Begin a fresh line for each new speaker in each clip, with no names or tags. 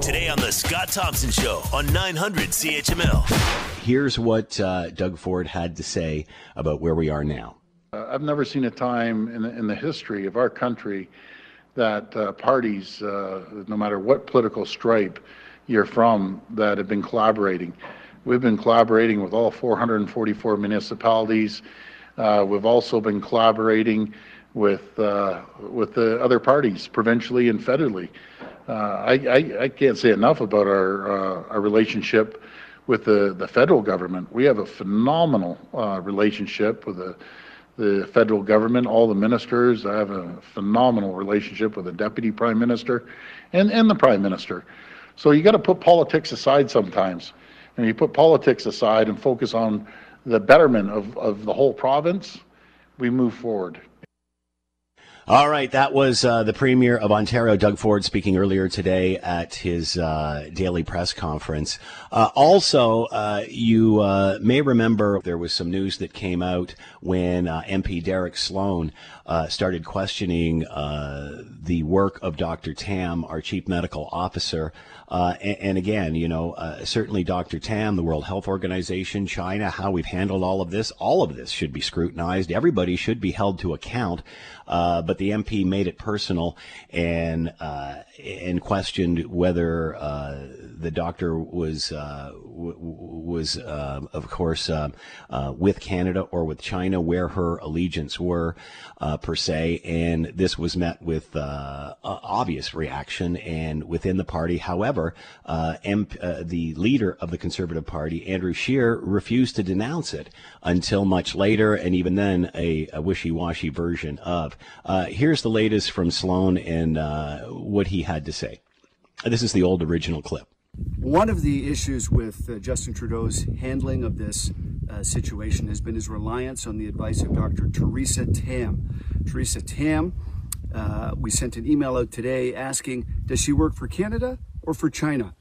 Today on The Scott Thompson Show on 900 CHML.
Here's what uh, Doug Ford had to say about where we are now.
Uh, I've never seen a time in the, in the history of our country that uh, parties, uh, no matter what political stripe you're from, that have been collaborating. We've been collaborating with all 444 municipalities. Uh, we've also been collaborating with uh, with the other parties, provincially and federally. Uh, I, I, I, can't say enough about our uh, our relationship with the, the federal government. We have a phenomenal uh, relationship with the the federal government, all the ministers. I have a phenomenal relationship with the deputy prime minister and, and the prime minister. So you got to put politics aside sometimes. And you put politics aside and focus on the betterment of, of the whole province, we move forward.
All right, that was uh, the Premier of Ontario, Doug Ford, speaking earlier today at his uh, daily press conference. Uh, also, uh, you uh, may remember there was some news that came out when uh, MP Derek Sloan started questioning the work of Dr. Tam, our Chief Medical Officer. And, and, again, you know, certainly Dr. Tam, the World Health Organization, China, how we've handled all of this, all of this should be scrutinized. Everybody should be held to account. Uh, but the MP made it personal and uh, and questioned whether uh, the doctor was uh, w- was of course with Canada or with China, where her allegiance were per se, and this was met with obvious reaction and within the party. However However, uh, M- uh, the leader of the Conservative Party, Andrew Scheer, refused to denounce it until much later, and even then, a, a wishy-washy version of. Uh, here's the latest from Sloan and uh, what he had to say. This is the old original clip.
One of the issues with uh, Justin Trudeau's handling of this uh, situation has been his reliance on the advice of Dr. Theresa Tam. Theresa Tam, uh, we sent an email out today asking, does she work for Canada or for China?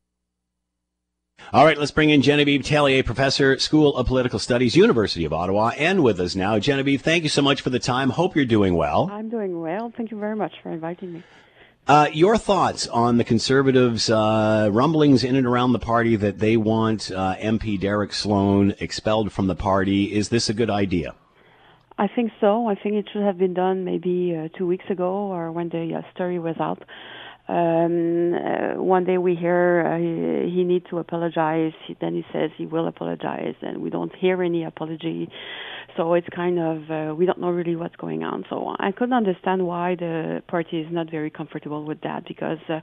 All right, let's bring in Genevieve Tellier, professor, School of Political Studies, University of Ottawa, and with us now. Genevieve, thank you so much for the time. Hope you're doing well.
I'm doing well. Thank you very much for inviting me.
Uh, your thoughts on the Conservatives' uh, rumblings in and around the party that they want uh, MP Derek Sloan expelled from the party. Is this a good idea?
I think so. I think it should have been done maybe uh, two weeks ago or when the uh, story was out. Um, uh, one day we hear uh, he, he needs to apologize. He, then he says he will apologize, and we don't hear any apology. So it's kind of uh, we don't know really what's going on. So I couldn't understand why the party is not very comfortable with that because uh,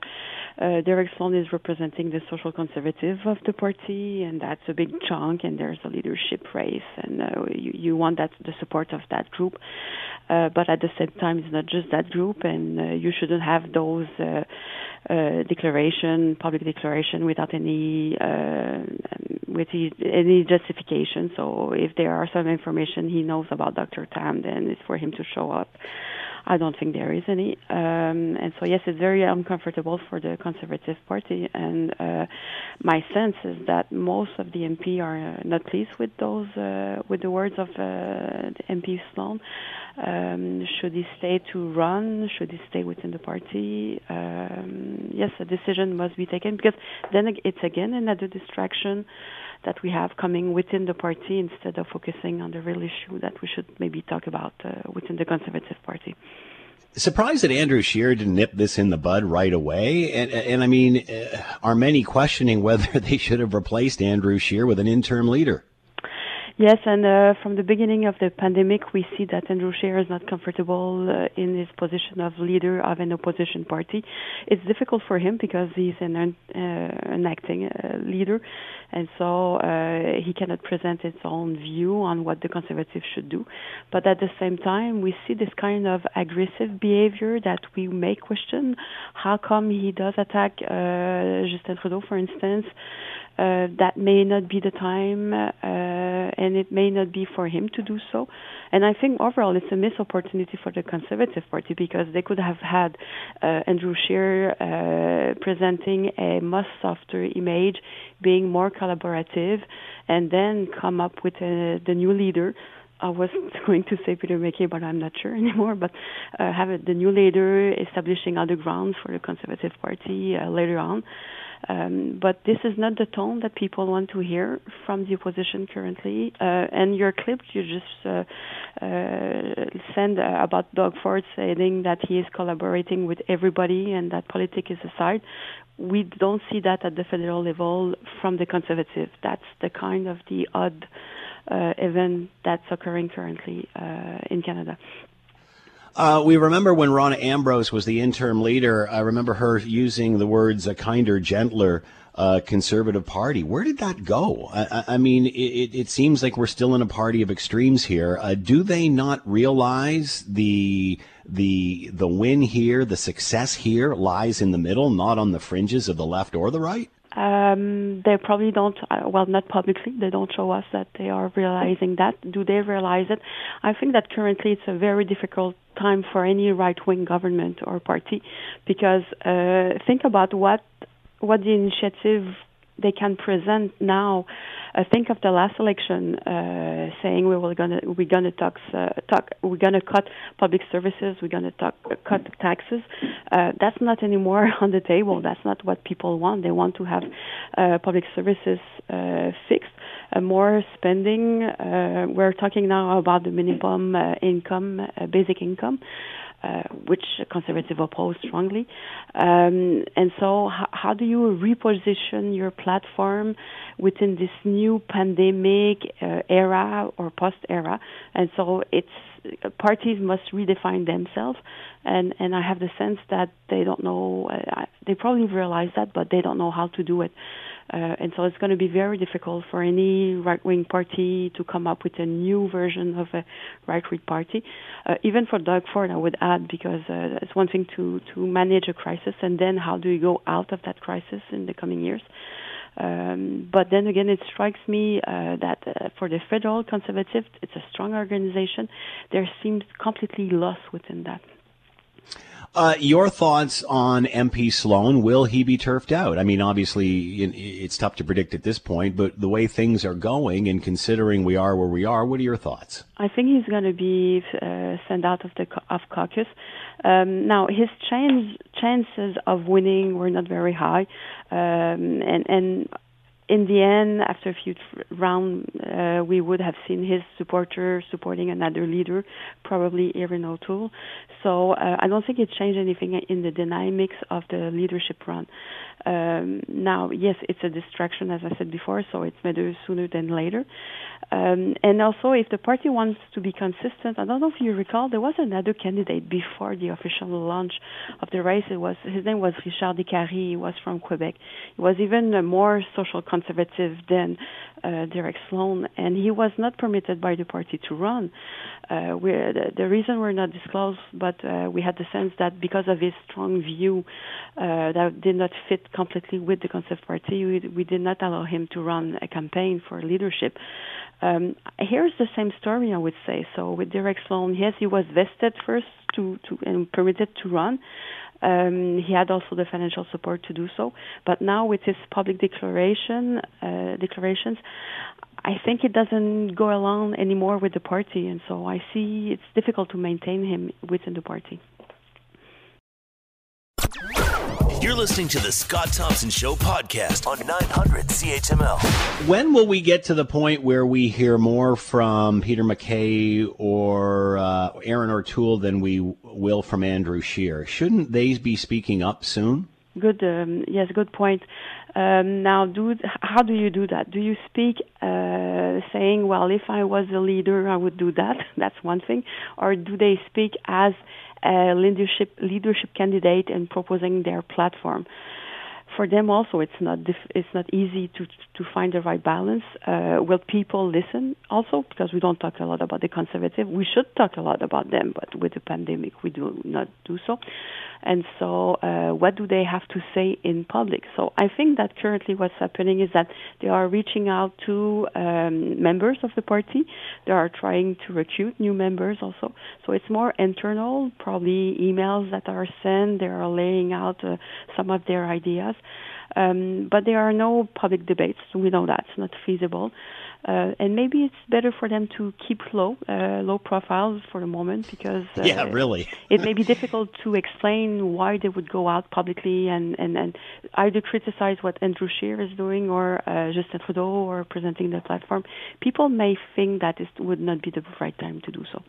uh, Derek Sloan is representing the social conservative of the party, and that's a big chunk. And there's a leadership race, and uh, you, you want that the support of that group. Uh, but at the same time, it's not just that group, and uh, you shouldn't have those uh, uh, declaration, public declaration, without any uh, with any justification. So if there are some information he knows about Dr. Tam, then it's for him to show up. I don't think there is any. Um, and so, yes, it's very uncomfortable for the Conservative Party. And uh, my sense is that most of the MP are uh, not pleased with those, uh, with the words of uh, the MP Sloan. Um, should he stay to run? Should he stay within the party? Um, yes, a decision must be taken because then it's again another distraction that we have coming within the party instead of focusing on the real issue that we should maybe talk about uh, within the Conservative Party.
Surprised that Andrew Scheer didn't nip this in the bud right away, and, and I mean, uh, are many questioning whether they should have replaced Andrew Scheer with an interim leader?
Yes, and uh, from the beginning of the pandemic, we see that Andrew Scheer is not comfortable uh, in his position of leader of an opposition party. It's difficult for him because he's an, uh, an acting uh, leader, and so uh, he cannot present his own view on what the conservatives should do. But at the same time, we see this kind of aggressive behavior that we may question. How come he does attack uh, Justin Trudeau, for instance? Uh, that may not be the time, uh, and it may not be for him to do so. And I think overall it's a missed opportunity for the Conservative Party because they could have had uh, Andrew Scheer uh, presenting a much softer image, being more collaborative, and then come up with uh, the new leader. I was going to say Peter MacKay, but I'm not sure anymore. But uh, have the new leader establishing other grounds for the Conservative Party uh, later on. Um, but this is not the tone that people want to hear from the opposition currently. Uh, and your clip you just uh, uh, sent uh, about Doug Ford saying that he is collaborating with everybody and that politics is aside. We don't see that at the federal level from the conservative. That's the kind of the odd uh, event that's occurring currently uh, in Canada.
Uh, we remember when Rona Ambrose was the interim leader. I remember her using the words "a kinder, gentler uh, conservative party." Where did that go? I, I mean, it, it, seems like we're still in a party of extremes here. Uh, do they not realize the the the win here, the success here lies in the middle, not on the fringes of the left or the right?
Um, they probably don't, uh, well, not publicly, they don't show us that they are realizing that. Do they realize it? I think that currently it's a very difficult time for any right wing government or party because uh, think about what what the initiative they can present now. Uh, think of the last election, uh, saying we were gonna we're gonna talk, uh, talk we're gonna cut public services, we're gonna talk, uh, cut taxes. Uh, that's not anymore on the table. That's not what people want. They want to have uh, public services fixed, more spending. We're talking now about the minimum income, basic income uh, which conservative oppose strongly. Um, and so, h- how do you reposition your platform within this new pandemic uh, era or post era? And so, it's parties must redefine themselves. And and I have the sense that they don't know. Uh, they probably realize that, but they don't know how to do it. Uh, and so it's going to be very difficult for any right-wing party to come up with a new version of a right-wing party. Uh, even for Doug Ford, I would add, because uh, it's one thing to, to manage a crisis, and then how do you go out of that crisis in the coming years? Um, but then again, it strikes me uh, that uh, for the federal conservative, it's a strong organization. There seems completely lost within that.
Uh, your thoughts on MP Sloan? Will he be turfed out? I mean, obviously, it's tough to predict at this point, but the way things are going and considering we are where we are, what are your thoughts?
I think he's going to be uh, sent out of the of caucus. Um, now, his chance, chances of winning were not very high, um, and and in the end, after a few rounds, uh, we would have seen his supporter supporting another leader, probably Erin O'Toole. So uh, I don't think it changed anything in the dynamics of the leadership run. Um, now, yes, it's a distraction, as I said before, so it's better sooner than later. Um, and also, if the party wants to be consistent, I don't know if you recall, there was another candidate before the official launch of the race. It was his name was Richard Décarie. He was from Quebec. He was even more social conservative than uh, Derek Sloan, and he was not permitted by the party to run. Uh, the, the reason we're not disclosed, but uh, we had the sense that because of his strong view uh, that did not fit completely with the Conservative Party, we, we did not allow him to run a campaign for leadership. Um, here's the same story, I would say. So with Derek Sloan, yes, he was vested first to, to and permitted to run. Um, he had also the financial support to do so. But now with his public declaration uh, declarations, I think it doesn't go along anymore with the party, and so I see it's difficult to maintain him within the party.
You're listening to the Scott Thompson Show podcast on 900 CHML.
When will we get to the point where we hear more from Peter MacKay or uh, Erin O'Toole than we will from Andrew Scheer? Shouldn't they be speaking up soon?
Good, um, yes, good point. Um, now, do how do you do that? Do you speak uh, saying, "Well, if I was a leader, I would do that"? That's one thing, or do they speak as a leadership leadership candidate and proposing their platform? For them, also, it's not it's not easy to to find the right balance. Uh, will people listen? Also, because we don't talk a lot about the conservative, we should talk a lot about them, but with the pandemic, we do not do so. And so, uh, what do they have to say in public? So, I think that currently what's happening is that they are reaching out to um, members of the party. They are trying to recruit new members also. So, it's more internal, probably emails that are sent. They are laying out uh, some of their ideas. Um, but there are no public debates. We know that's not feasible. Uh, and maybe it's better for them to keep low, uh, low profiles for the moment because uh,
yeah, really,
it may be difficult to explain why they would go out publicly and, and, and either criticize what Andrew Scheer is doing or uh, Justin Trudeau or presenting the platform. People may think that it would not be the right time to do so.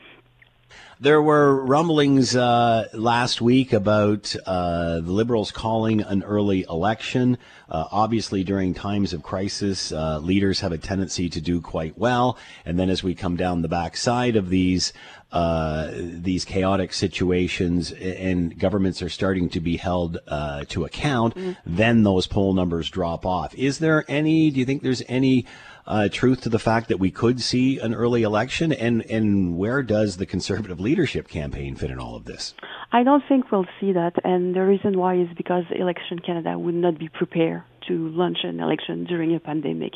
There were rumblings uh, last week about uh, the Liberals calling an early election. Uh, obviously, during times of crisis, uh, leaders have a tendency to do quite well, and then as we come down the backside of these uh, these chaotic situations, and governments are starting to be held uh, to account, mm. then those poll numbers drop off. Is there any? Do you think there's any? Uh, truth to the fact that we could see an early election? And, and where does the conservative leadership campaign fit in all of this?
I don't think we'll see that. And the reason why is because Election Canada would not be prepared to launch an election during a pandemic.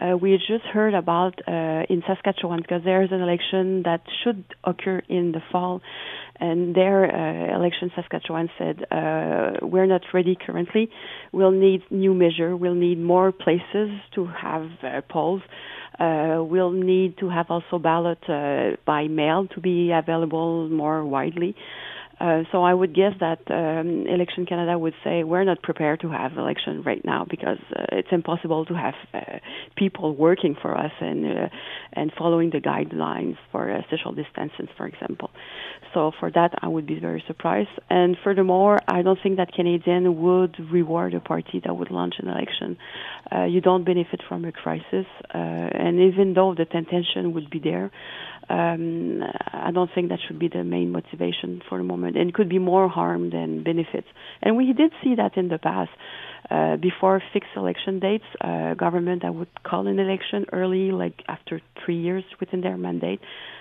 Uh, we just heard about uh, in Saskatchewan because there's an election that should occur in the fall, and their uh, election Saskatchewan said uh, we're not ready currently. We'll need new measure. We'll need more places to have uh, polls. Uh, we'll need to have also ballot by mail to be available more widely. Uh, so I would guess that um, Election Canada would say we're not prepared to have election right now because uh, it's impossible to have uh, people working for us and uh, and following the guidelines for uh, social distancing, for example. So for that, I would be very surprised. And furthermore, I don't think that Canadians would reward a party that would launch an election. You don't benefit from a crisis, and even though the tension would be there um, I don't think that should be the main motivation for the moment. And it could be more harm than benefits. And we did see that in the past. Uh, before fixed election dates, uh, government that would call an election early, like after three years within their mandate,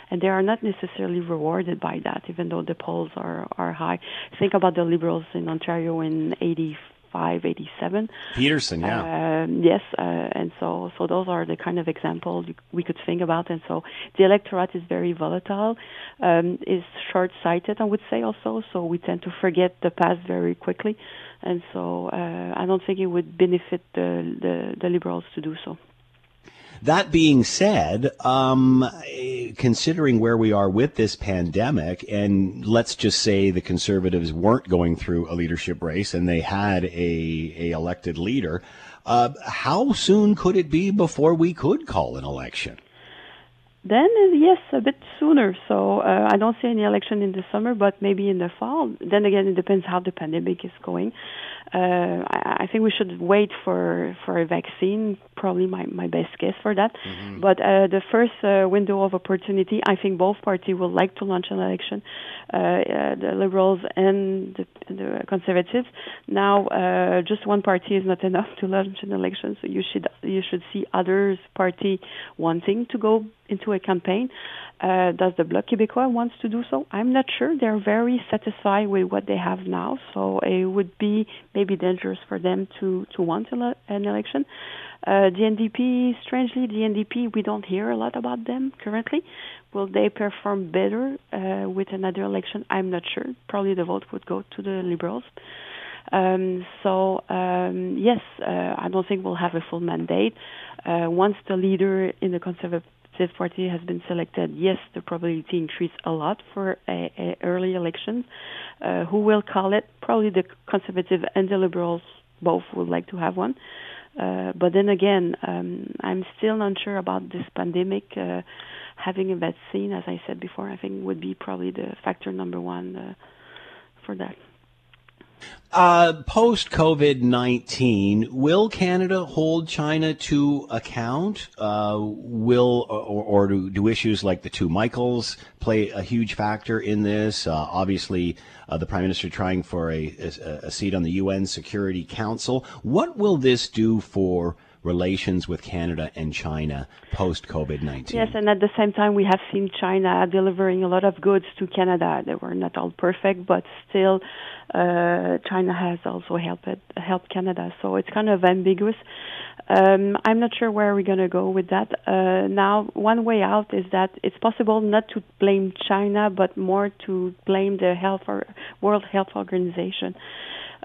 and they are not necessarily rewarded by that, even though the polls are are high. Think about the Liberals in Ontario in '84 587.
Peterson, yeah.
Um, yes, uh, and so so those are the kind of examples we could think about. And so the electorate is very volatile, um, is short-sighted, I would say also. So we tend to forget the past very quickly, and so uh, I don't think it would benefit the, the, the liberals to do so.
That being said, um, considering where we are with this pandemic, and let's just say the conservatives weren't going through a leadership race and they had a, a elected leader, uh, how soon could it be before we could call an election?
Then, uh, yes, a bit sooner. So uh, I don't see any election in the summer, but maybe in the fall. Then again, it depends how the pandemic is going I, I, think we should wait for for a vaccine. Probably my, my best guess for that. Mm-hmm. But uh, the first uh, window of opportunity, I think both parties will like to launch an election, uh, uh, the Liberals and the, the Conservatives. Now, uh, just one party is not enough to launch an election, so you should you should see others party wanting to go into a campaign. Uh, does the Bloc Québécois wants to do so? I'm not sure. They're very satisfied with what they have now, so it would be maybe dangerous for them to to want ele- an election. Uh, the NDP, strangely, the NDP, we don't hear a lot about them currently. Will they perform better uh, with another election? I'm not sure. Probably the vote would go to the Liberals. Um, so um, yes, uh, I don't think we'll have a full mandate. Uh, once the leader in the Conservative Conservative Party has been selected, yes, the probability increased a lot for a, a early elections. Uh, who will call it? Probably the Conservative and the Liberals both would like to have one. Uh, but then again, um, I'm still unsure about this pandemic. Uh, having a vaccine, as I said before, I think would be probably the factor number one uh, for that.
Uh, Post COVID 19, will Canada hold China to account? Uh, will, or, or do, do, issues like the two Michaels play a huge factor in this? Uh, obviously, uh, the Prime Minister trying for a, a, a seat on the UN Security Council. What will this do for relations with Canada and China post COVID 19.
Yes, and at the same time, we have seen China delivering a lot of goods to Canada. They were not all perfect, but still, uh, China has also helped helped Canada. So it's kind of ambiguous. Um, I'm not sure where we're going to go with that. Uh, now, one way out is that it's possible not to blame China, but more to blame the Health or World Health Organization.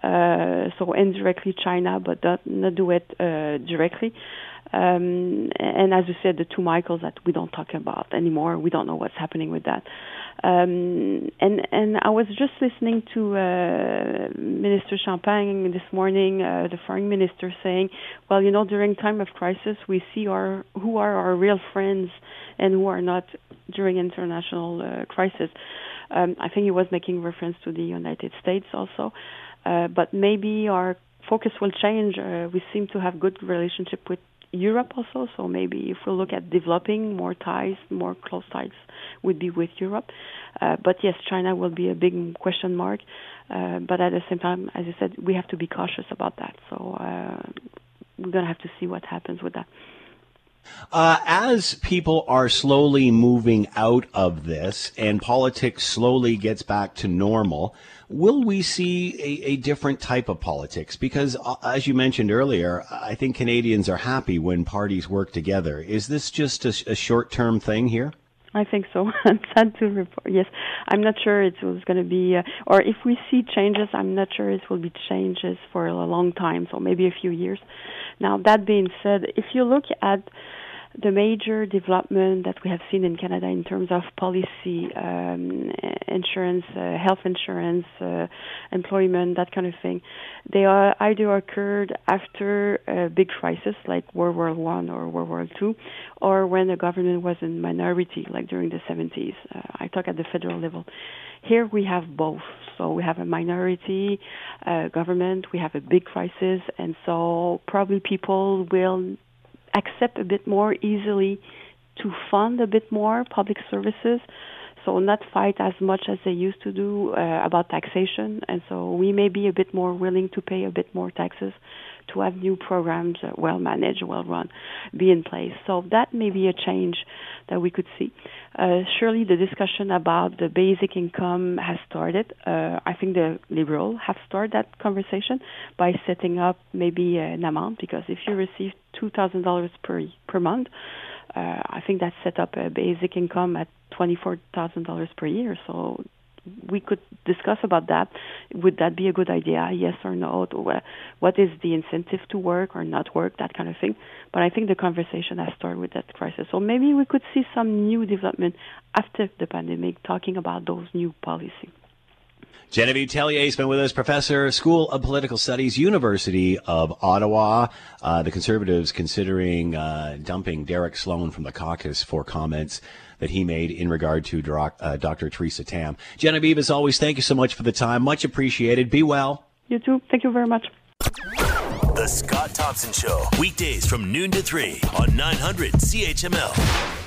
Uh, so indirectly China, but not, not do it uh, directly. Um, and as you said, the two Michaels that we don't talk about anymore. We don't know what's happening with that. Um, and and I was just listening to uh, Minister Champagne this morning, uh, the foreign minister saying, "Well, you know, during time of crisis, we see our who are our real friends and who are not during international uh, crisis." Um, I think he was making reference to the United States also, uh, but maybe our focus will change. Uh, we seem to have good relationship with Europe also. So maybe if we look at developing more ties, more close ties, would be with Europe. Uh, but yes, China will be a big question mark. Uh, but at the same time, as I said, we have to be cautious about that. So uh, we're going to have to see what happens with that.
Uh, as people are slowly moving out of this and politics slowly gets back to normal, will we see a, a different type of politics? Because, uh, as you mentioned earlier, I think Canadians are happy when parties work together. Is this just a, a short term thing here?
I think so. I'm sad to report. Yes, I'm not sure it was going to be, uh, or if we see changes, I'm not sure it will be changes for a long time, so maybe a few years. Now, that being said, if you look at the major development that we have seen in Canada in terms of policy, um, insurance, uh, health insurance, uh, employment, that kind of thing, they are either occurred after a big crisis like World War One or World War Two, or when the government was in minority, like during the 70s. Uh, I talk at the federal level. Here we have both. So we have a minority uh, government, we have a big crisis, and so probably people will accept a bit more easily to fund a bit more public services. So not fight as much as they used to do uh, about taxation. And so we may be a bit more willing to pay a bit more taxes to have new programs uh, well managed well run be in place. So that may be a change that we could see. Uh, surely the discussion about the basic income has started. Uh, i think the liberal have started that conversation by setting up maybe an amount because if you receive two thousand dollars per per month uh, I think that set up a basic income at $24,000 per year. So we could discuss about that. Would that be a good idea? Yes or no? What is the incentive to work or not work? That kind of thing. But I think the conversation has started with that crisis. So maybe we could see some new development after the pandemic, talking about those new policies.
Genevieve Tellier has been with us, professor, School of Political Studies, University of Ottawa. Uh, the Conservatives considering uh, dumping Derek Sloan from the caucus for comments that he made in regard to uh, Dr. Theresa Tam. Genevieve, as always, thank you so much for the time. Much appreciated. Be well.
You too. Thank you very much.
The Scott Thompson Show, weekdays from noon to 3 on 900 CHML.